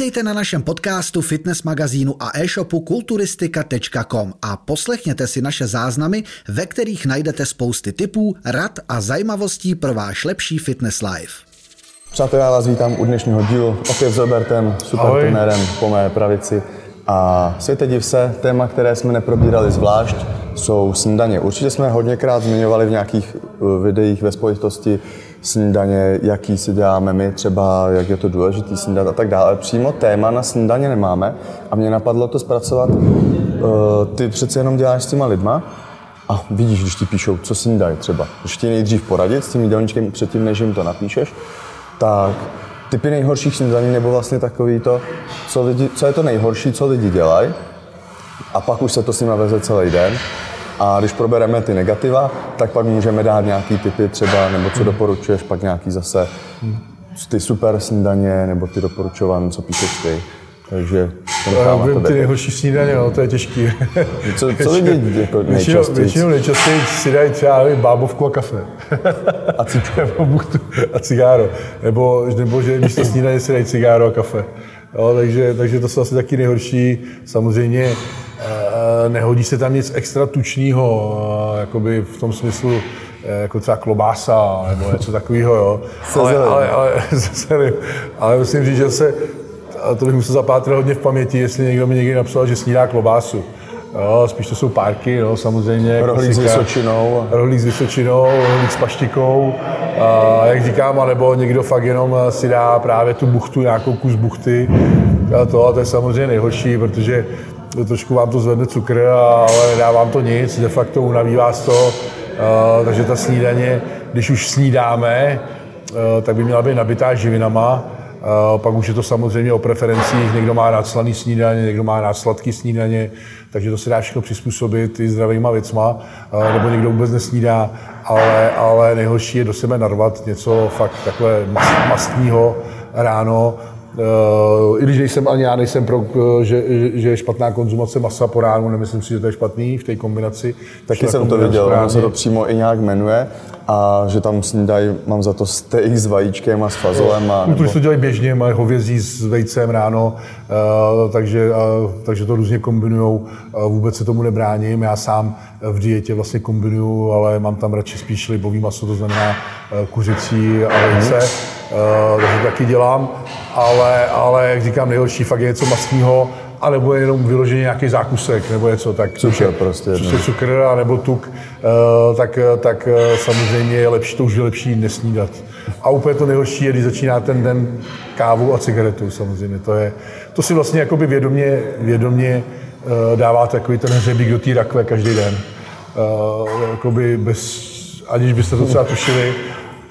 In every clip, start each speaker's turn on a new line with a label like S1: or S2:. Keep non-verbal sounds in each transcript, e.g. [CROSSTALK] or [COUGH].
S1: Vítejte na našem podcastu, fitness magazínu a e-shopu kulturistika.com a poslechněte si naše záznamy, ve kterých najdete spousty tipů, rad a zajímavostí pro váš lepší fitness life.
S2: Přátelé, já vás vítám u dnešního dílu opět s Robertem, super trenérem po mé pravici. A světe div se, téma, které jsme neprobírali zvlášť, jsou snídaně. Určitě jsme hodněkrát zmiňovali v nějakých uh, videích ve spojitosti snídaně, jaký si děláme my, třeba jak je to důležitý snídat a tak dále. Přímo téma na snídaně nemáme a mě napadlo to zpracovat. Uh, Ty přece jenom děláš s těma lidma a vidíš, když ti píšou, co snídají třeba. Když ti nejdřív poradit s tím jídelníčkem předtím, než jim to napíšeš, tak typy nejhorších snídaní nebo vlastně takový to, co, lidi, co je to nejhorší, co lidi dělají a pak už se to s nimi veze celý den. A když probereme ty negativa, tak pak můžeme dát nějaký typy třeba, nebo co doporučuješ, pak nějaký zase ty super snídaně, nebo ty doporučované, co píšeš ty. Takže to
S3: ty nejhorší snídaně, no, to je těžký.
S2: Co, co lidi jako
S3: Většinou,
S2: nejčastěji?
S3: většinou nejčastěji si dají třeba nevím, bábovku a kafe.
S2: A cíčko. [LAUGHS]
S3: nebo buchtu a cigáro. Nebo, nebo že místo snídaně si dají cigáro a kafe. Jo, takže, takže to jsou asi taky nejhorší. Samozřejmě nehodí se tam nic extra tučného, eh, jakoby v tom smyslu, eh, jako třeba klobása nebo něco takového, jo. Ale, ale, ale, [LAUGHS] zelením. ale musím říct, že se, a to bych musel zapátrat hodně v paměti, jestli někdo mi někdy napsal, že snídá klobásu. Jo, spíš to jsou párky, no, samozřejmě.
S2: Rohlík s
S3: klasika.
S2: Vysočinou.
S3: Rohlík s Vysočinou, rohlík s paštikou, a jak říkám, anebo někdo fakt jenom si dá právě tu buchtu, nějakou kus buchty. A to, a to je samozřejmě nejhorší, protože trošku vám to zvedne cukr, ale nedá vám to nic, de facto unaví vás to. A, takže ta snídaně, když už snídáme, a, tak by měla být nabitá živinama, a pak už je to samozřejmě o preferencích, někdo má rád slaný snídaně, někdo má rád sladký snídaně, takže to se dá všechno přizpůsobit i zdravýma věcma, nebo někdo vůbec nesnídá, ale, ale nejhorší je do sebe narvat něco fakt takové mast, mastního ráno, I když nejsem ani já nejsem pro, uh, že, že je špatná konzumace masa po ránu, nemyslím si, že to je špatný v té kombinaci.
S2: Taky jsem to viděl, ono se to přímo i nějak jmenuje a že tam snídají, mám za to steak s vajíčkem a s fazolem a
S3: Kultury
S2: nebo,
S3: to dělají běžně, mají hovězí s vejcem ráno, uh, takže, uh, takže to různě kombinují. Uh, vůbec se tomu nebráním. Já sám v dietě vlastně kombinuju, ale mám tam radši spíš libový maso, to znamená uh, kuřecí a vejce. Uh, takže taky dělám, ale, ale jak říkám, nejhorší fakt je něco mastního, anebo je jenom vyloženě nějaký zákusek nebo něco, tak
S2: Cukr prostě,
S3: což
S2: no.
S3: je cukr a nebo tuk, eh, tak, tak eh, samozřejmě je lepší, to už je lepší nesnídat. A úplně to nejhorší je, když začíná ten den kávu a cigaretu samozřejmě. To, je, to si vlastně jakoby vědomě, vědomě eh, dává takový ten hřebík do té rakve každý den. Eh, Jakoby bez, aniž byste to třeba tušili,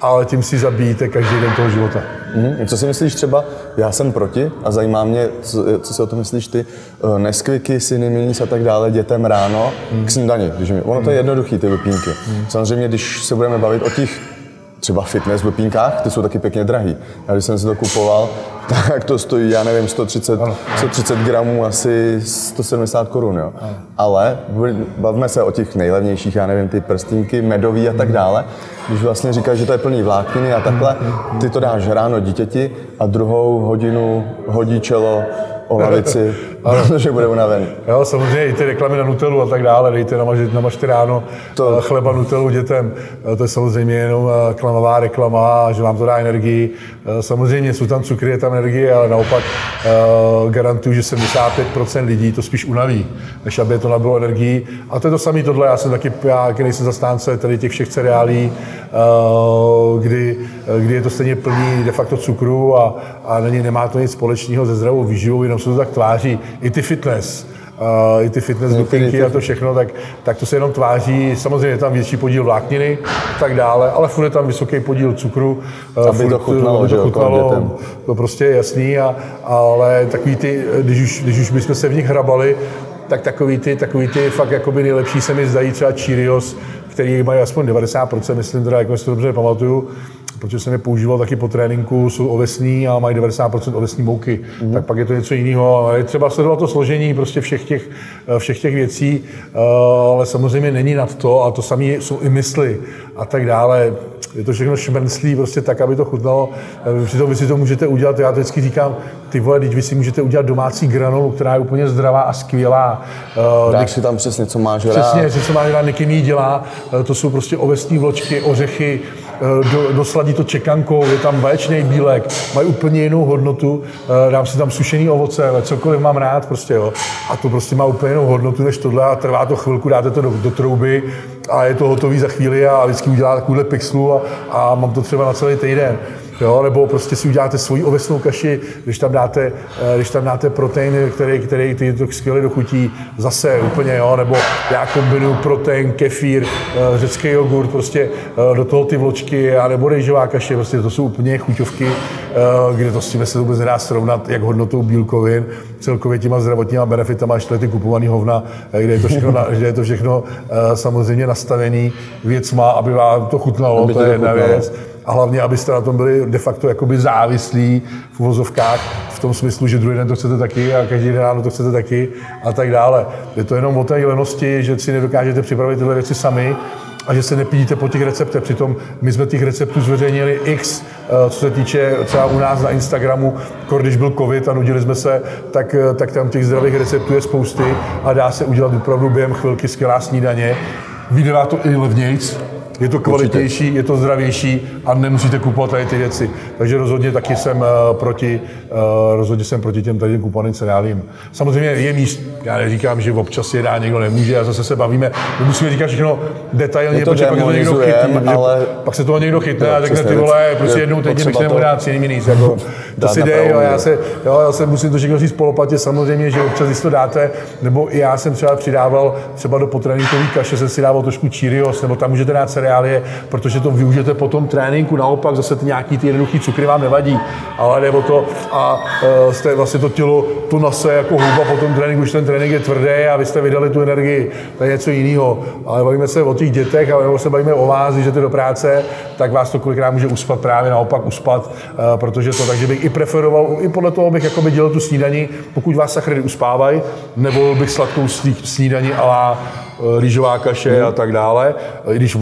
S3: ale tím si zabijíte každý den toho života.
S2: Mhm. Co si myslíš třeba, já jsem proti a zajímá mě, co, co si o tom myslíš ty, eh, Nesquiky, Siny Minis a tak dále dětem ráno k snídani. Když mi, ono to je jednoduchý, ty lupínky. Samozřejmě, když se budeme bavit o těch třeba fitness lupínkách, ty jsou taky pěkně drahý. Já když jsem si to kupoval, [LAUGHS] tak to stojí, já nevím, 130, 130 gramů, asi 170 korun, jo. Ale bavíme se o těch nejlevnějších, já nevím, ty prstínky, medový a tak dále. Když vlastně říkáš, že to je plný vlákniny a takhle, ty to dáš ráno dítěti a druhou hodinu hodí čelo [LAUGHS] o lavici, protože bude unavený.
S3: Jo, samozřejmě i ty reklamy na Nutellu a tak dále, dejte namažte, namažte ráno
S2: To-
S3: to... chleba Nutellu dětem. Eh, To je samozřejmě jenom eh, klamavá reklama, že vám to dá energii. Eh, Samozřejmě jsou tam cukry, je tam energie, ale naopak eh, garantuju, že 75% lidí to spíš unaví, než aby to nabilo energii. A to je to samé tohle, já jsem taky, já nejsem zastánce tady těch všech cereálí, eh, kdy, kdy je to stejně plný de facto cukru a, a není, nemá to nic společného se zdravou výživou, jenom se to tak tváří. I ty fitness, uh, i ty fitness lupinky
S2: ty-
S3: a to všechno, tak, tak to se jenom tváří. Samozřejmě je tam větší podíl vlákniny a tak dále, ale furt je tam vysoký podíl cukru. uh,
S2: Aby to
S3: furt,
S2: chutnalo,
S3: aby
S2: že
S3: to chutnalo,
S2: dětem.
S3: to prostě je jasný, a, ale takový ty, když už, když už bychom se v nich hrabali, tak takový ty, takový ty fakt jakoby nejlepší se mi zdají třeba Cheerios, který mají aspoň 90%, myslím teda, jako si to dobře pamatuju, protože jsem je používal taky po tréninku, jsou ovesní a mají 90% ovesní mouky, mm. tak pak je to něco jiného. Je třeba sledovat to složení prostě všech těch, všech těch věcí, ale samozřejmě není nad to a to samé jsou i mysli a tak dále. Je to všechno šmrnclý, prostě tak, aby to chutnalo. Přitom vy si to můžete udělat, já to vždycky říkám, ty vole, teď vy si můžete udělat domácí granolu, která je úplně zdravá a skvělá.
S2: Dáš si tam přesně, co máš
S3: rád. Přesně, co máš rád, Niky dělá. To jsou prostě ovesní vločky, ořechy, Eh, do, dosladí to čekankou, je tam vaječný bílek, mají úplně jinou hodnotu, eh, dám si tam sušený ovoce, cokoliv mám rád prostě, jo. A to prostě má úplně jinou hodnotu než tohle a trvá to chvilku, dáte to do, do trouby a je to hotový za chvíli a vždycky udělá takovýhle pixlu a, a mám to třeba na celý týden jo, nebo prostě si uděláte svoji ovesnou kaši, když tam dáte, eh, když tam dáte protein, který, který ty to skvěle dochutí, zase úplně, jo, nebo já kombinuju protein, kefír, eh, řecký jogurt, prostě eh, do toho ty vločky, a nebo rejžová kaše, prostě to jsou úplně chuťovky, kde to s tím se vůbec nedá srovnat, jak hodnotou bílkovin, celkově těma zdravotníma benefitama, ještě ty kupovaný hovna, kde je to všechno, kde je to všechno samozřejmě nastavený věcma, aby vám to chutnalo, aby to je jedna věc a hlavně, abyste na tom byli de facto jakoby závislí v uvozovkách, v tom smyslu, že druhý den to chcete taky a každý den ráno to chcete taky a tak dále. Je to jenom o té lenosti, že si nedokážete připravit tyhle věci sami, a že se nepídíte po těch receptech. Přitom my jsme těch receptů zveřejnili x, eh, co se týče třeba u nás na Instagramu, když byl covid a nudili jsme se, tak, eh, tak tam těch zdravých receptů je spousty a dá se udělat opravdu během chvilky skvělá snídaně. Vyjde to i levnějc, je to kvalitnější, Určitě. je to zdravější a nemusíte kupovat tady ty věci. Takže rozhodně taky jsem uh, proti, uh, rozhodně jsem proti těm tady kupovaným cereálím. Samozřejmě je míst, já neříkám, že občas je dá, někdo nemůže a zase se bavíme. My musíme říkat všechno detailně, protože pak to někdo chytí, ale... pak se toho někdo chytne jo, a řekne ty vole, prostě jednou týdně bych nemohl dát jiný nic. Jako, [LAUGHS] to si jde, jo, já se, jo, já se musím to všechno říct polopatě, samozřejmě, že občas, když to dáte, nebo i já jsem třeba přidával třeba do potréninkové kaše, jsem si dával trošku Cheerios, nebo tam můžete dát cereál cereálie, protože to využijete po tom tréninku. Naopak zase ty nějaký ty jednoduchý cukry vám nevadí, ale jde o to a uh, jste vlastně to tělo to nase jako houba po tom tréninku, už ten trénink je tvrdý a vy jste vydali tu energii, to je něco jiného. Ale bavíme se o těch dětech a nebo se bavíme o vás, že jdete do práce, tak vás to kolikrát může uspat právě naopak uspat, uh, protože to, takže bych i preferoval, i podle toho bych jako by dělal tu snídani, pokud vás sacharidy uspávají, nebo bych sladkou snídani a Eh, rýžová kaše mm. a tak dále. I když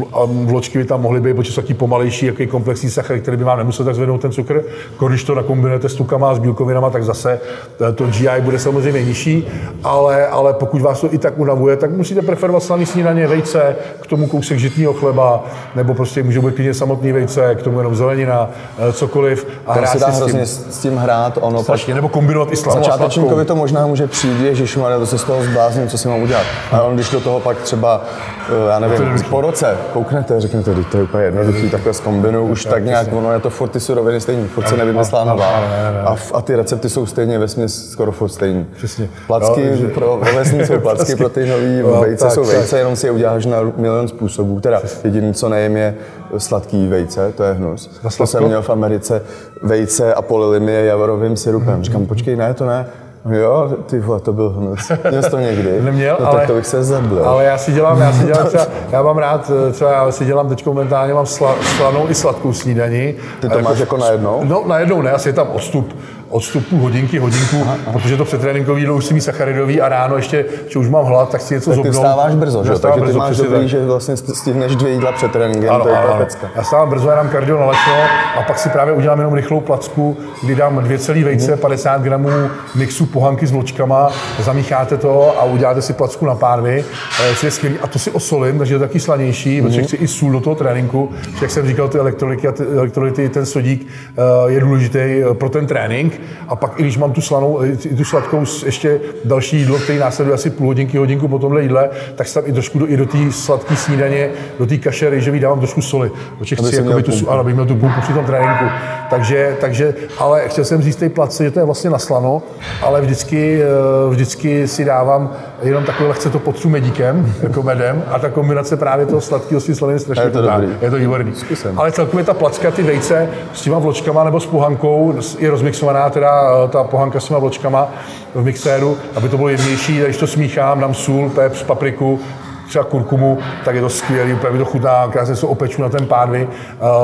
S3: vločky by tam mohly být, protože jsou taky pomalejší, jaký komplexní sachar, který by vám nemusel tak zvednout ten cukr. Když to nakombinujete s tukama a s bílkovinama, tak zase eh, to GI bude samozřejmě nižší, ale, ale pokud vás to i tak unavuje, tak musíte preferovat slaný snídaně, vejce, k tomu kousek žitního chleba, nebo prostě může být klidně samotný vejce, k tomu jenom zelenina, eh, cokoliv.
S2: A hrát se dá s tím, s tím hrát, ono
S3: Strašně, nebo kombinovat i slanou
S2: Začátečníkovi to možná může přijít, že to se z toho zblázním, co si mám udělat. A on, když do toho pak třeba, eh, já nevím, po roce kouknete, řeknete, to je úplně jednoduchý, takhle zkombinu, už tak nějak, ono je to furt ty suroviny stejný, furt se nevymyslá nová. A, a ty recepty jsou stejně ve směs skoro furt stejný.
S3: Přesně.
S2: Placky no, pro ovesní jsou [LAUGHS] placky, proteinový, no, vejce tak, jsou vejce, jenom si je uděláš na milion způsobů. Teda jediný, co nejím, je sladký vejce, to je hnus. To jsem měl v Americe vejce a polili mi je javorovým syrupem. Říkám, počkej, ne, to ne Jo, ty vole, to byl hnus. Měl jsi to někdy? [LAUGHS]
S3: Neměl,
S2: no,
S3: ale,
S2: tak to bych se zeblil.
S3: Ale já si dělám, já si dělám třeba, já mám rád, třeba já si dělám teď momentálně, mám sla, slanou i sladkou snídaní.
S2: Ty to máš jako, jako najednou?
S3: No, najednou ne, asi je tam odstup odstupu hodinky, hodinku, aha, aha. protože to předtréninkový jídlo už si mít sacharidový a ráno ještě, že už mám hlad, tak si něco
S2: zobnou. ty vstáváš brzo, že? Takže brzo, ty máš dobrý, tak. že vlastně stihneš dvě jídla před tréninkem, ano, to je ano, ano.
S3: Já stávám brzo, já dám kardio na lečno a pak si právě udělám jenom rychlou placku, kdy dám dvě celý vejce, hmm. 50 gramů mixu pohanky s vločkama, zamícháte to a uděláte si placku na pánvi, eh, což je skvělý. A to si osolím, takže je to taky slanější, hmm. protože chci i sůl do toho tréninku. Jak jsem říkal, ty elektrolyty ty elektrolyty, ten sodík eh, je důležitý eh, pro ten trénink a pak, i když mám tu slanou, tu sladkou, ještě další jídlo, který následuje asi půl hodinky, hodinku po tomhle jídle, tak tam i trošku do, i do té sladké snídaně, do té kaše rejžový dávám trošku soli. Protože chci jakoby tu, ano, abych měl tu pumpu při tom tréninku. Takže, takže, ale chtěl jsem říct té place, že to je vlastně na slano, ale vždycky, eh, vždycky si dávám jenom takové lehce to potřu medíkem, jako medem, a ta kombinace právě toho sladkého s tím slaným strašně je to, dobrý. je to výborný. Zkusem. Ale celkově ta placka, ty vejce s těma vločkama nebo s pohankou je rozmixovaná, teda Eh, ta pohanka s těma vločkama v mixéru, aby to bylo jemnější. Když to smíchám, dám sůl, pepř, papriku, třeba kurkumu, tak je to skvělý, úplně mi to chutná, krásně se opeču na ten pánvi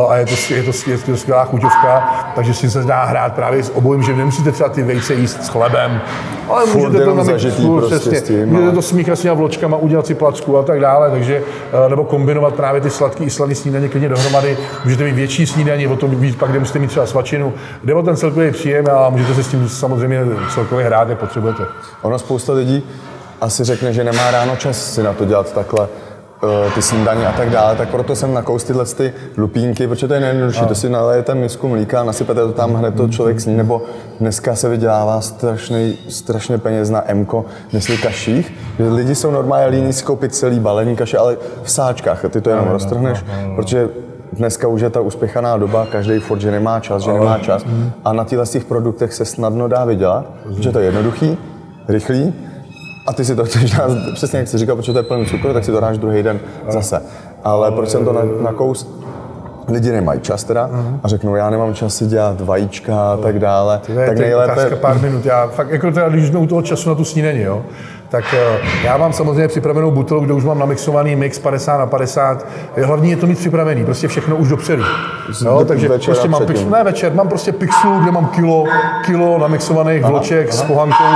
S3: a je to, je to, je to skvělá chuťovka, takže si se dá hrát právě s obojím, že nemusíte třeba ty vejce jíst s chlebem, ale
S2: Furt
S3: můžete to
S2: zažitý
S3: furt,
S2: prostě
S3: přesně,
S2: s tím,
S3: můžete to smíchat s těma vločkama, udělat si placku a tak dále, takže nebo kombinovat právě ty sladký i sladý snídaně klidně dohromady, můžete mít větší snídaně, o tom víc, pak kde musíte mít třeba svačinu, jde o ten celkový příjem a můžete se s tím samozřejmě celkově hrát, jak potřebujete.
S2: Ono spousta lidí asi řekne, že nemá ráno čas si na to dělat takhle eh, ty snídaně a tak dále, tak proto jsem nakous tyhle ty lupínky, protože to je nejjednodušší, to si nalejete misku mlíka, nasypete to tam, hned to člověk sní, nebo dneska se vydělává strašný, strašně peněz na Mko, mysli kaších, že lidi jsou normálně líní si koupit celý balení kaše, ale v sáčkách, ty to jenom roztrhneš, protože Dneska už je ta uspěchaná doba, každý furt, že nemá čas, že nemá čas. A na těchto těch produktech se snadno dá vydělat, protože to je jednoduchý, rychlý a ty si to [LAUGHS] chceš dát, přesně jak jsi říkal, protože to je plný cukru, tak si to dáš druhý den zase. Ale proč jsem to na, nakous? Lidi nemají čas teda a řeknou, já nemám čas si dělat vajíčka a tak dále.
S3: To je,
S2: tak nejlépe,
S3: pár minut. Já fakt, jako teda, když jsme u toho času na tu snídaní, jo, tak eh, já mám samozřejmě připravenou butelu, kde už mám namixovaný mix 50 na 50. Hlavní je to mít připravený, prostě všechno už dopředu. Jo, takže prostě mám pixel, ne večer, mám prostě pixelu, kde mám kilo, kilo namixovaných vloček s pohankou,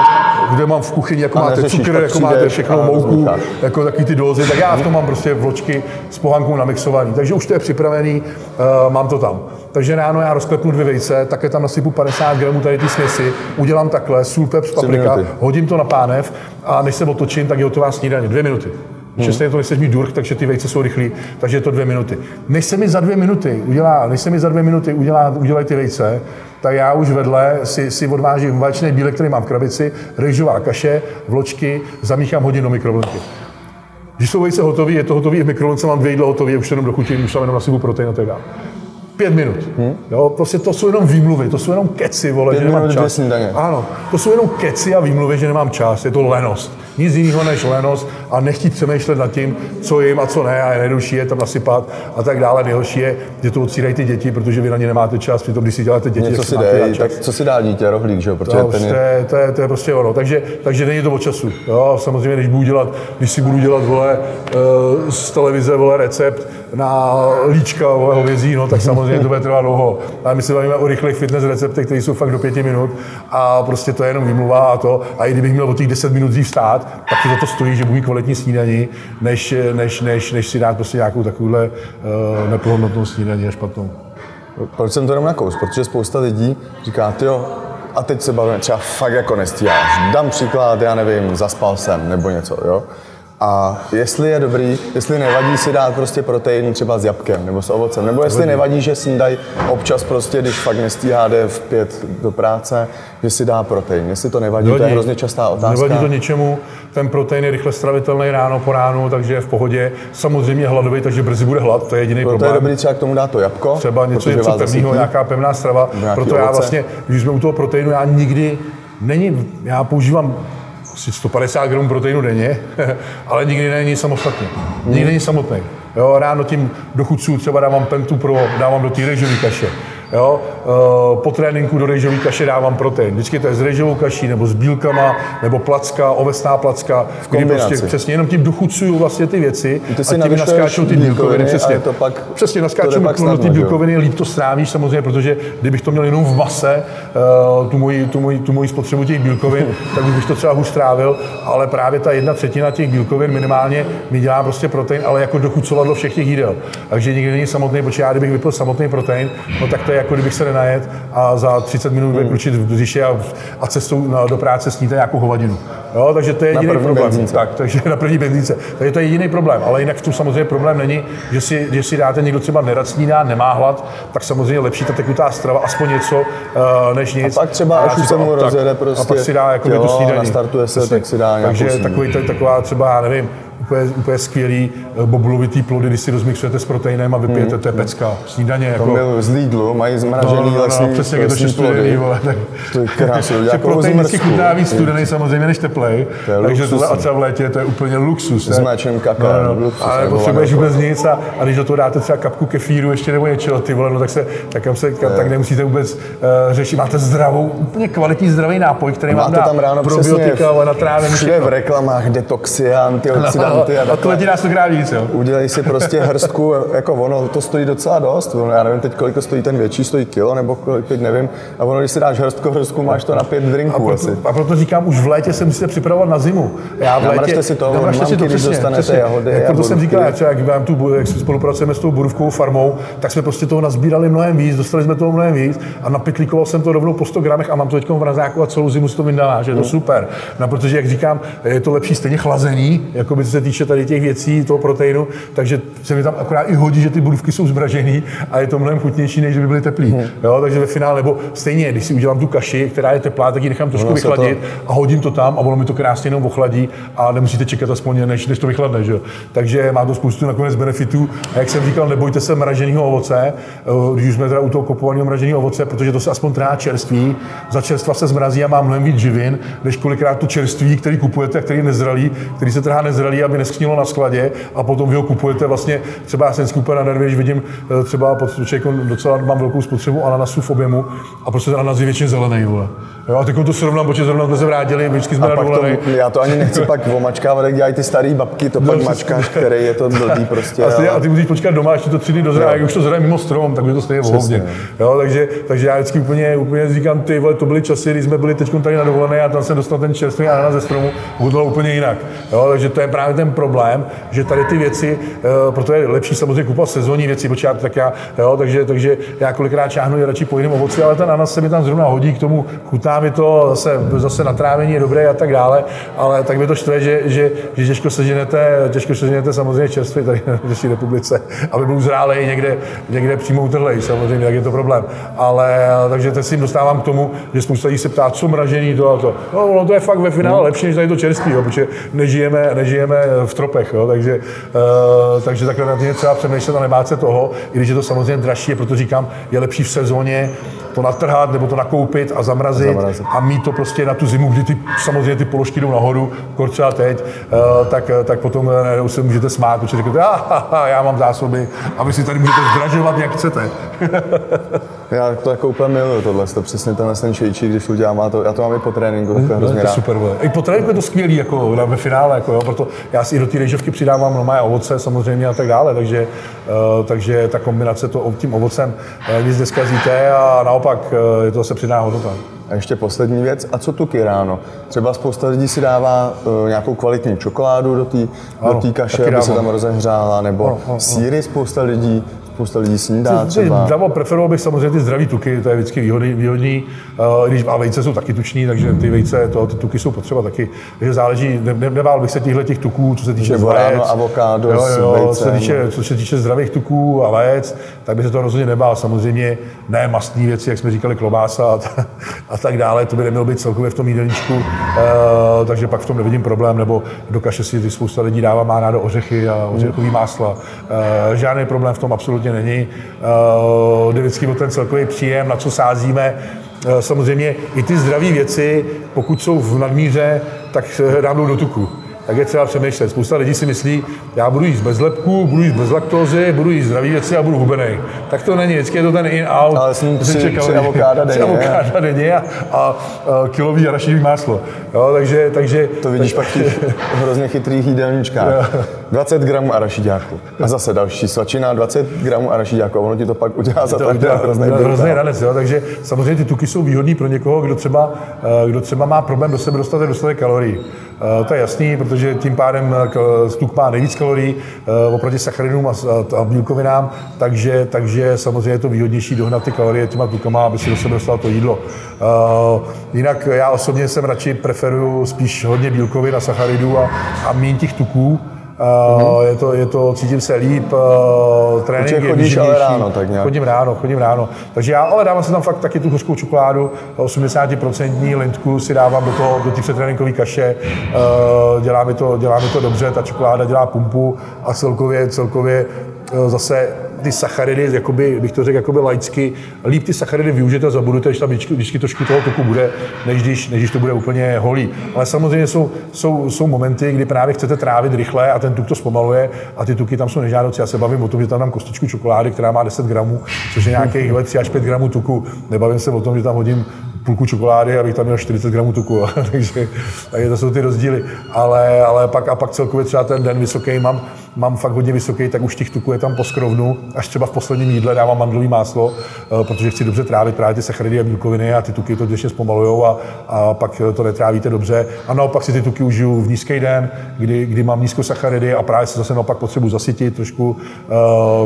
S3: kde mám v kuchyni, jako
S2: A
S3: máte
S2: neřešíš,
S3: cukr, jako máte všechno mouku, jako takový ty dózy, tak já v tom mám prostě vločky s pohankou namixovaný. Takže už to je připravený, uh, mám to tam. Takže ráno já rozklepnu dvě vejce, také tam nasypu 50 gramů tady ty směsi, udělám takhle, sůl, pepř, paprika, hodím to na pánev a než se otočím, tak je hotová snídaně. Dvě minuty. Že stejně to nechceš mít durk, takže ty vejce jsou rychlí, takže je to dvě minuty. Než se mi za dvě minuty udělá, než se mi za dvě minuty udělá, udělají ty vejce, tak já už vedle si, si odvážím vaječný bílek, který mám v krabici, rejžová kaše, vločky, zamíchám hodin do mikrovlnky. Když jsou vejce hotové, je to hotové, i v mikrovlnce mám dvě jídla hotové, už jenom dochutím, už tam jenom nasypu protein a tak dále. Pět minut. Jo, prostě to jsou jenom výmluvy, to jsou jenom keci, vole,
S2: Pět
S3: že nemám
S2: minut,
S3: čas. Ano, to jsou jenom keci a výmluvy, že nemám čas, je to lenost. Nic jiného než lenost a nechtít přemýšlet nad tím, co jim a co ne, a je nejjednodušší je tam nasypat a tak dále. Nejhorší je, že to odsírají ty děti, protože vy na ně nemáte čas, přitom když si děláte děti,
S2: něco
S3: tak
S2: si dej, tak co si dá dítě, rohlík, že jo, protože
S3: To,
S2: ten
S3: to,
S2: je,
S3: je, to, je, to je prostě ono. Takže, takže není to o času. Jo? Samozřejmě, když, budu dělat, když si budu dělat vole, eh, z televize vole, recept na líčka vole, hovězí, no, tak samozřejmě to bude trvat dlouho. Ale my se bavíme o rychlých fitness receptech, které jsou fakt do pěti minut a prostě to je jenom výmluva a to. A i kdybych měl o těch 10 minut dřív stát, tak to za to stojí, že budu kvalitní snídaní, než, než, než, než si dát prostě nějakou takovouhle uh, neplnohodnotnou snídaní a špatnou.
S2: Proč jsem to jenom nakous? Protože spousta lidí říká, jo, a teď se bavíme, třeba fakt jako nestíháš. Dám příklad, já nevím, zaspal jsem nebo něco, jo. A jestli je dobrý, jestli nevadí si dát prostě protein třeba s jabkem nebo s ovocem, nebo jestli nevadí, že snídají občas prostě, když fakt nestíhá, jde v pět do práce, že si dá protein. Jestli to nevadí, to je
S3: Nevadí.
S2: hrozně častá otázka.
S3: Nevadí to ničemu, ten protein je rychle stravitelný ráno po ránu, takže je v pohodě. Samozřejmě hladový, takže brzy bude hlad, to je jediný
S2: Proto je
S3: problém.
S2: dobrý třeba k tomu dát to jabko,
S3: Třeba něco, něco pevného, nějaká pevná strava. Proto já
S2: ovoce.
S3: vlastně, když jsme u toho proteinu, já nikdy, není, já používám asi 150 gramů proteinu denně, [LAUGHS] ale nikdy není samostatně. Nikdy není samotný. Jo, ráno tím do chuců třeba dávám pentu pro, dávám do té rejžové kaše. Jo, eh, po tréninku do rejžové kaše dávám protein. Vždycky to je s rejžovou kaší, nebo s bílkama, nebo placka, ovesná placka, kdy
S2: kombinaci.
S3: prostě přesně jenom tím dochucuju vlastně ty věci
S2: Ty
S3: a tím naskáčou ty
S2: bílkoviny
S3: přesně.
S2: to pak-
S3: přesně,
S2: pak
S3: do ty bílkoviny, líp to strávíš samozřejmě, protože kdybych to měl jenom v mase, eh, tu moji, tu moji, tu moji spotřebu těch bílkovin, [LAUGHS] tak už bych to třeba hůř strávil, ale právě ta jedna třetina těch bílkovin minimálně mi dělá prostě protein, ale jako dochucovadlo všech těch jídel. Takže nikdy není samotný, protože já kdybych vypil samotný protein, no tak to je jako kdybych se nenajet a za 30 minut
S2: Hmm.
S3: vyklučit v břiše a, a cestou na, do práce sníte nějakou hovadinu. Jo, takže to je jediný problém.
S2: benzínce.
S3: Tak, takže [LAUGHS] na první benzínce. Takže to je jediný problém. Ale jinak v tom samozřejmě problém není, že si, že si dáte někdo třeba nerad snídá, nemá hlad, tak samozřejmě lepší ta tekutá strava, aspoň něco, uh, než nic.
S2: A pak třeba,
S3: dá
S2: až už se mu rozjede
S3: A
S2: prostě
S3: pak si dá jako tu snídaní.
S2: nastartuje se,
S3: Přesně.
S2: tak si dá
S3: Takže takový, taková třeba, já nevím, úplně, úplně skvělý eh, bobulovitý plody, když si rozmixujete s proteinem a vypijete, to je pecka. Snídaně
S2: To
S3: jako...
S2: byl z Lidlu, mají zmražený
S3: No, no, no,
S2: lesní,
S3: no, přesně, jak je to
S2: lesní plody.
S3: vole, tak,
S2: To je krásně, [LAUGHS]
S3: že
S2: jako
S3: protein vždycky chutná víc studený samozřejmě než teplej,
S2: To
S3: takže
S2: luxus.
S3: tohle a třeba v létě to je úplně luxus.
S2: S mléčným kakem, luxus,
S3: ale
S2: nebo
S3: nepotřebuješ
S2: vanilkou.
S3: vůbec nic a, a, když do toho dáte třeba kapku kefíru ještě nebo něčeho, ty vole, no tak, se, tak, tam se, tak nemusíte vůbec uh, řešit. Máte zdravou, úplně kvalitní zdravý nápoj, který vám
S2: Máte
S3: dá
S2: tam ráno
S3: probiotika, ale natrávený
S2: všude v reklamách detoxy a ty si dáte fanty.
S3: A, a to letí nás to víc, jo.
S2: Udělej si prostě hrstku, jako ono to stojí docela dost. Ono, já nevím teď, kolik to stojí ten větší, stojí kilo nebo kolik, teď nevím. A ono, když si dáš hrstku, hrstku, máš to na pět drinků
S3: a proto,
S2: asi.
S3: A proto říkám, už v létě se musíte připravovat na zimu.
S2: Já v létě, namražte si to, namražte si to přesně, dostanete přesně. jahody.
S3: Jak proto jsem říkal, třeba, jak, mám tu, jak spolupracujeme s tou borůvkovou farmou, tak jsme prostě toho nazbírali mnohem víc, dostali jsme toho mnohem víc a napitlíkoval jsem to rovnou po 100 gramech a mám to teď v razáku a celou zimu si to vyndává, že je to mm. super. No, protože, jak říkám, je to lepší stejně chlazení, jako by se týče tady těch věcí, toho proteinu, takže se mi tam akorát i hodí, že ty borůvky jsou zmražený a je to mnohem chutnější, než by byly teplý. Mm. Jo, takže ve finále, nebo stejně, když si udělám tu kaši, která je teplá, tak ji nechám trošku vychladit to... a hodím to tam a ono mi to krásně jenom ochladí a nemusíte čekat aspoň, než, než to vychladne. Že? Takže má to spoustu nakonec benefitů. A jak jsem říkal, nebojte se mraženého ovoce, eh, když jsme teda u toho kopovaného mraženého ovoce, protože to se aspoň trá čerství. Za čerstva se zmrazí a má mnohem víc živin, než kolikrát to čerství, který kupujete a který je nezralý, který se trhá nezralý, aby neschnilo na skladě a potom vy ho kupujete vlastně, třeba já jsem skupil na nervy, když vidím eh, třeba pod docela mám velkou spotřebu ananasu v objemu a prostě ananas je většině zelený, vole. Jo, a teď to srovnám, protože zrovna jsme se vrátili, vždycky jsme
S2: a
S3: na
S2: to, Já to ani nechci pak omačkávat, jak dělají ty staré babky, to no, pak mačkáš, který je to blbý prostě.
S3: A, ale... a ty musíš počkat doma, ještě to tři dny dozrá, jak už to zraje mimo strom, tak by to stejně vohovně. Jo, takže, takže já vždycky úplně, úplně říkám, ty vole, to byly časy, kdy jsme byli teď tady na dovolené a tam jsem dostal ten čerstvý ananas ze stromu, bylo úplně jinak. Jo, takže to je právě ten problém, že tady ty věci, uh, proto je lepší samozřejmě kupovat sezónní věci, protože tak já, jo, takže, takže já kolikrát čáhnu radši po jiném ovoci, ale ten ananas se mi tam zrovna hodí k tomu, chutná mi to, zase zase na trávení je dobré a tak dále, ale tak by to štve, že, že, že těžko seženete, těžko seženete samozřejmě čerstvě tady v České republice, aby byl zrálej někde, někde přímo utrhlej, samozřejmě, tak je to problém. Ale takže teď si dostávám k tomu, že spousta lidí se ptá, co mražení, to a to. No, no to je fakt ve finále hmm. lepší, než tady to čerství, jo, protože nežijeme, nežijeme v tropech, jo, takže, uh, takže takhle na tím třeba přemýšlet a nebát se toho, i když je to samozřejmě dražší, proto říkám, je lepší v sezóně to natrhat nebo to nakoupit a zamrazit, zamrazit. a mít to prostě na tu zimu, kdy ty, samozřejmě ty položky jdou nahoru, kor třeba teď, uh, tak, tak potom uh, se můžete smát, protože řeknete, ah, já mám zásoby a vy si tady můžete zdražovat, jak chcete. [LAUGHS]
S2: já to jako úplně miluju tohle, to přesně tenhle ten šejčí, když udělám, já to, já to mám i po tréninku,
S3: tak hrozně to je super, bude. I po tréninku je to skvělý, jako ve finále, jako jo, proto já si i do té rejžovky přidávám normálně ovoce samozřejmě a tak dále, takže, uh, takže ta kombinace to tím ovocem uh, nic neskazíte a naopak uh, je to zase přidána hodnota.
S2: A ještě poslední věc, a co tuky ráno? Třeba spousta lidí si dává uh, nějakou kvalitní čokoládu do té do kaše, aby se tam rozehřála, nebo ano, ano, síry spousta lidí spousta lidí snídá třeba.
S3: Zdravo preferoval bych samozřejmě ty zdraví tuky, to je vždycky výhodný, výhodný uh, když a vejce jsou taky tuční, takže ty vejce, to, ty tuky jsou potřeba taky. Takže záleží, ne, ne, nebál bych se těchto těch tuků, co se týče
S2: ráno avokádo jo, jo,
S3: vejcem. Co se, týče, co se týče zdravých tuků a vajec, tak by se to rozhodně nebál. Samozřejmě ne mastní věci, jak jsme říkali, klobása a, ta, a tak dále, to by nemělo být celkově v tom jídelníčku, uh, takže pak v tom nevidím problém, nebo do kaše si ty spousta lidí dává, má rádo ořechy a ořechový másla. Uh, žádný problém v tom absolutně rozhodně není. Uh, jde vždycky o ten celkový příjem, na co sázíme. Uh, samozřejmě i ty zdravé věci, pokud jsou v nadmíře, tak dám do tuku tak je třeba přemýšlet. Spousta lidí si myslí, já budu jíst bez lepku, budu jíst bez laktózy, budu jíst zdraví věci a budu hubený. Tak to není, vždycky je to ten in-out.
S2: Ale jsem tři, tři avokáda denně. Tři
S3: avokáda denně a, a, a kilový arašidový máslo. Jo, takže, takže,
S2: to vidíš tak, pak těch [LAUGHS] hrozně chytrých jídelníčkách. 20 gramů arašidáku. A zase další svačina, 20 gramů arašidáku. A ono ti to pak udělá za to, to hrozný,
S3: hrozný ranec. Jo? Takže samozřejmě ty tuky jsou výhodné pro někoho, kdo třeba, eh, kdo třeba má problém do sebe dostat dostatek kalorií. Eh, to je jasný, protože tím pádem eh, tuk má nejvíc kalorií oproti sacharinům a bílkovinám, takže, takže samozřejmě je to výhodnější dohnat ty kalorie těma tukama, aby si do sebe dostal to jídlo. Jinak já osobně jsem radši preferuju spíš hodně bílkovin a sacharidů a, a méně těch tuků, Uh, je, to, je to, cítím se líp, uh, trénink
S2: je chodíš ale ráno, tak nějak.
S3: Chodím ráno, chodím ráno. Takže já ale dávám si tam fakt taky tu hořkou čokoládu, 80% lintku si dávám do toho, do té předtréninkové kaše, uh, dělá mi, to, dělá mi to dobře, ta čokoláda dělá pumpu a celkově, celkově zase ty sacharidy, jakoby, bych to řekl jakoby laicky, líp ty sacharidy využijete a zabudujete, když tam vždycky, vždycky trošku toho tuku bude, než když, než když to bude úplně holý. Ale samozřejmě jsou, jsou, jsou momenty, kdy právě chcete trávit rychle a ten tuk to zpomaluje a ty tuky tam jsou nežádoucí. Já se bavím o tom, že tam dám kostičku čokolády, která má 10 gramů, což je nějakých 3 až 5 gramů tuku. Nebavím se o tom, že tam hodím půlku čokolády, abych tam měl 40 gramů tuku. [LAUGHS] takže, takže to jsou ty rozdíly. Ale, ale pak, a pak celkově třeba ten den vysoký mám, mám fakt hodně vysoký, tak už těch tuků je tam po skrovnu. Až třeba v posledním jídle dávám mandlový máslo, eh, protože chci dobře trávit právě ty sacharidy a bílkoviny a ty tuky to ještě zpomalují a, a, pak to netrávíte dobře. A naopak si ty tuky užiju v nízký den, kdy, kdy mám nízkosacharidy a právě se zase naopak potřebuji zasytit, trošku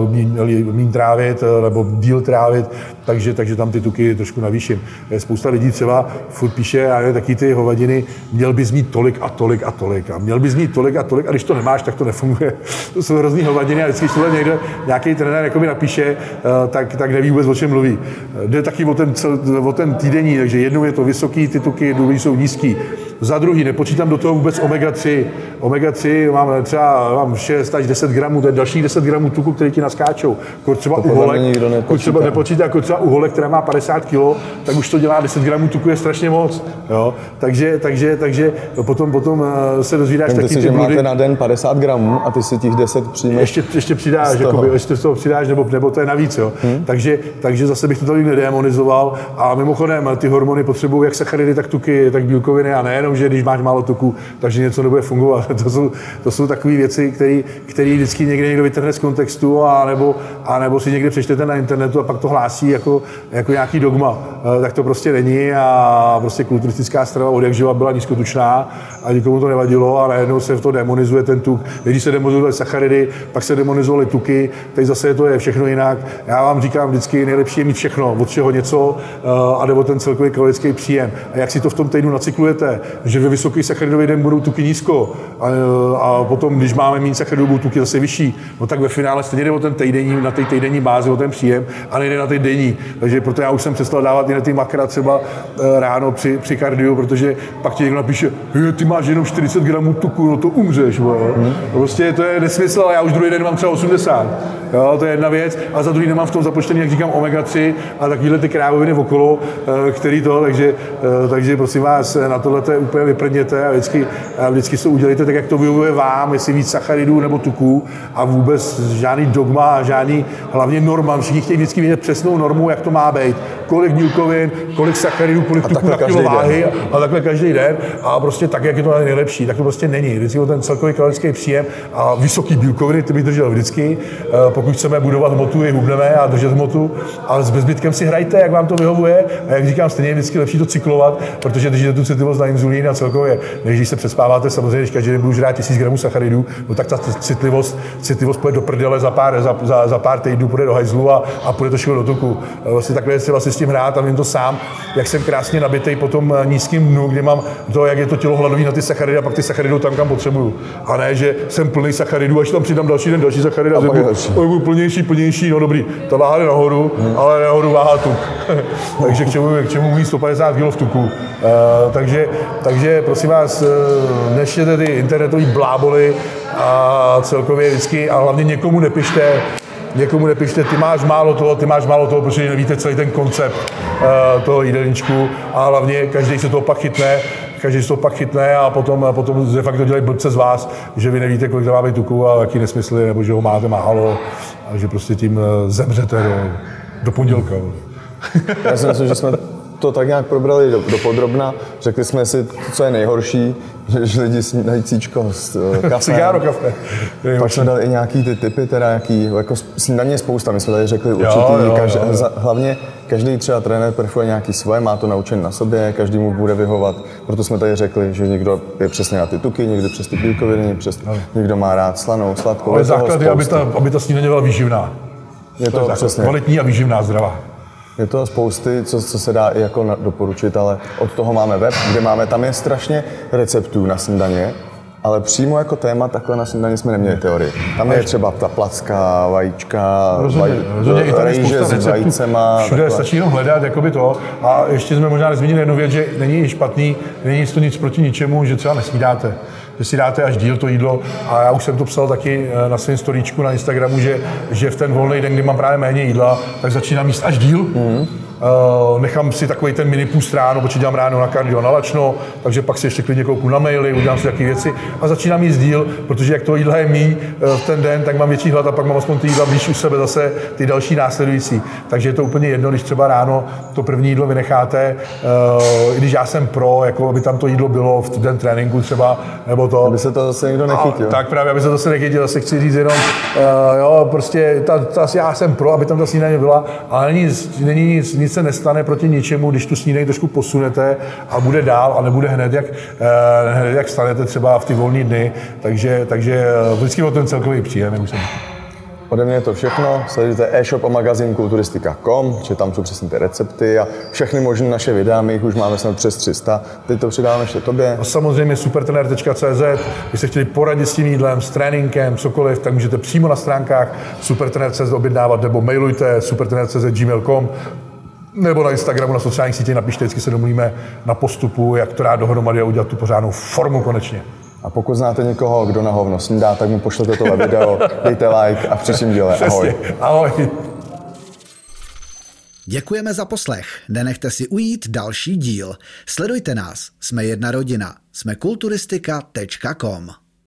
S3: uh, mín, mín trávit eh, nebo díl trávit, takže, takže tam ty tuky trošku navýším. Spousta lidí třeba furt píše, a taky ty hovadiny, měl bys mít tolik a tolik a tolik a měl bys mít tolik a tolik a když to nemáš, tak to nefunguje [LAUGHS] to jsou hrozný hovadiny a vždycky, když tohle někdo, nějaký trenér jakoby napíše, eh, tak, tak neví vůbec, o čem mluví. Jde taky o ten, o ten týdenní, takže jednou je to vysoký, ty tuky, druhý jsou nízký. Za druhý, nepočítám do toho vůbec omega-3. Omega-3 mám třeba mám 6 až 10 gramů, to je dalších 10 gramů tuku, který ti naskáčou. Kor třeba to uholek, nepočítá. třeba nepočítá, jako třeba uholek, která má 50 kg, tak už to dělá 10 gramů tuku, je strašně moc. Jo? Takže, takže, takže potom, potom eh, se dozvídáš
S2: Ten
S3: taky
S2: si, ty že máte na den 50 gramů a ty si těch 10 přijmeš.
S3: Ještě, ještě přidáš. Jakoby, ještě z toho přidáš, nebo, nebo to je navíc. Jo? Hmm. Takže, takže zase bych to tady nedemonizoval. A mimochodem, ty hormony potřebují jak sacharidy, tak tuky, tak bílkoviny a nejenom, že když máš málo tuku, takže něco nebude fungovat. [LAUGHS] To jsou, to jsou takové věci, které vždycky někde někdo vytrhne z kontextu a nebo, a nebo si někde přečtete na internetu a pak to hlásí jako, jako nějaký dogma. Eh, tak to prostě není a prostě kulturistická strava od jak živa byla nízkotučná a nikomu to nevadilo a najednou se v to demonizuje ten tuk. Když se demonizovaly sacharidy, pak se demonizovaly tuky, teď zase to je všechno jinak. Já vám říkám vždycky, nejlepší je mít všechno, od čeho něco eh, a nebo ten celkový kalorický příjem. A jak si to v tom týdnu nacyklujete, že ve vysoký sacharidový den budou tuky nízko a, a potom, když máme méně sacharidů, budou tuky zase vyšší, no tak ve finále stejně jde o ten týdenní, na té týdenní bázi, o ten příjem a nejde na ty denní. Takže proto já už jsem přestal dávat i na ty makra třeba eh, ráno při, při kardiu, protože pak ti někdo napíše, ty máš jenom 40 gramů tuku, no to umřeš. Hmm. Prostě to je nesmysl, ale já už druhý den mám třeba 80. Jo, to je jedna věc. A za druhý nemám v tom započtený, jak říkám, omega-3 a takovýhle ty krávoviny okolo, eh, který to, takže, eh, takže prosím vás, na tohle úplně vyprdněte a vždycky, a vždycky to udělejte tak, jak to vyhovuje vám, jestli víc sacharidů nebo tuků a vůbec žádný dogma a žádný, hlavně norma. Všichni chtějí vždycky vědět přesnou normu, jak to má být. Kolik bílkovin, kolik sacharidů, kolik tuků na kilo váhy a takhle každý den. A prostě tak, jak je to nejlepší, tak to prostě není. Vždycky ten celkový kalorický příjem a vysoký bílkoviny, ty bych držel vždycky. Eh, pokud chceme budovat hmotu, je hubneme a držet hmotu, ale s bezbytkem si hrajte, jak vám to vyhovuje. A jak říkám, stejně je vždycky lepší to cyklovat, protože držíte tu citlivost na inzulín a celkově, než když se přespáváte, samozřejmě, když každý den budu žrát tisíc gramů sacharidů, no tak ta citlivost, citlivost půjde do prdele za pár, za, za, za pár týdnů, půjde do hajzlu a, a půjde to všechno do tuku. Vlastně takhle si vlastně s tím hrát a vím to sám, jak jsem krásně nabitý po tom nízkém dnu, kdy mám to, jak je to tělo hladový na ty sacharidy a pak ty sacharidy tam, kam potřebuju. A ne, že jsem plný sacharidů, až tam přidám další den další sacharidy a, a plnější, plnější, no dobrý, ta váha jde nahoru, hmm. ale nahoru váha tuk. [LAUGHS] takže k čemu, k čemu mít 150 kg v tuku. Uh, takže, takže prosím vás, uh, neštěte ty internetové bláboli a celkově vždycky, a hlavně někomu nepište, někomu nepište, ty máš málo toho, ty máš málo toho, protože nevíte celý ten koncept uh, toho jídelníčku a hlavně každý se toho pak chytne, každý se to pak chytne a potom, a potom de facto dělají blbce z vás, že vy nevíte, kolik tam má být tuku a jaký nesmysly, nebo že ho máte málo a že prostě tím eh, zemřete do, do pondělka.
S2: Já si myslím, že jsme to tak nějak probrali do, do podrobna. Řekli jsme si, co je nejhorší, že lidi dají cíčko s uh, [LAUGHS] kafe.
S3: Cigáro kafe.
S2: Pak jsme dali i nějaký ty typy, teda jaký, jako snídaně spousta, my jsme tady řekli určitý, jo, jo, každý, jo, jo. hlavně každý třeba trenér preferuje nějaký svoje, má to naučen na sobě, každý mu bude vyhovat, proto jsme tady řekli, že někdo je přesně na ty tuky, někdo přes ty bílkoviny, přes, někdo má rád slanou, sladkou.
S3: Ale základ je, aby ta, aby ta snídaně byla výživná.
S2: Je to, to přesně.
S3: Kvalitní a výživná, zdravá.
S2: Je to spousty, co, co se dá i jako doporučit, ale od toho máme web, kde máme, tam je strašně receptů na snídaně, ale přímo jako téma takhle na snídaní jsme neměli teorii. Tam je třeba ta placka, vajíčka,
S3: rozhodně, vaj, rozhodně i tady rejže s vajicema. Všude takhle. stačí jenom hledat jakoby to. A ještě jsme možná nezmínili jednu věc, že není špatný, není to nic proti ničemu, že třeba nesnídáte že si dáte až díl to jídlo a já už jsem to psal taky eh, na svém storíčku na Instagramu, že, že v ten volný den, kdy mám právě méně jídla, tak začínám jíst až díl. Mm. Uh, nechám si takový ten mini půst ráno, protože dělám ráno na kardio na lačno, takže pak si ještě klidně kouknu na maily, udělám si takové věci a začínám jíst díl, protože jak to jídla je mý uh, v ten den, tak mám větší hlad a pak mám aspoň ty jídla blíž u sebe zase ty další následující. Takže je to úplně jedno, když třeba ráno to první jídlo vynecháte, uh, i když já jsem pro, jako aby tam to jídlo bylo v den tréninku třeba, nebo to.
S2: Aby se to zase někdo nechytil.
S3: A, tak právě, aby se to zase nechytil, zase chci říct jenom, jo, prostě ta, ta, já jsem pro, aby tam ta snídaně byla, ale není, není nic, nic se nestane proti ničemu, když tu snídaní trošku posunete a bude dál a nebude hned, jak, uh, hned, jak stanete třeba v ty volné dny, takže, takže uh, vždycky o ten celkový příjem, musím.
S2: Ode mě je to všechno. Sledujte e-shop a magazín kulturistika.com, že tam jsou přesně ty recepty a všechny možné naše videa, my jich už máme snad přes 300. Teď to přidáváme ještě tobě.
S3: A samozřejmě supertrener.cz, když jste chtěli poradit s tím jídlem, s tréninkem, cokoliv, tak můžete přímo na stránkách supertrener.cz objednávat nebo mailujte supertrener.cz gmail.com nebo na Instagramu, na sociálních sítích napište, vždycky se domluvíme na postupu, jak to dát dohromady a udělat tu pořádnou formu konečně.
S2: A pokud znáte někoho, kdo na hovno snídá, tak mu pošlete tohle video, [LAUGHS] dejte like a v příštím díle. Ahoj.
S3: Ahoj.
S1: Děkujeme za poslech. Nenechte si ujít další díl. Sledujte nás. Jsme jedna rodina. Jsme kulturistika.com.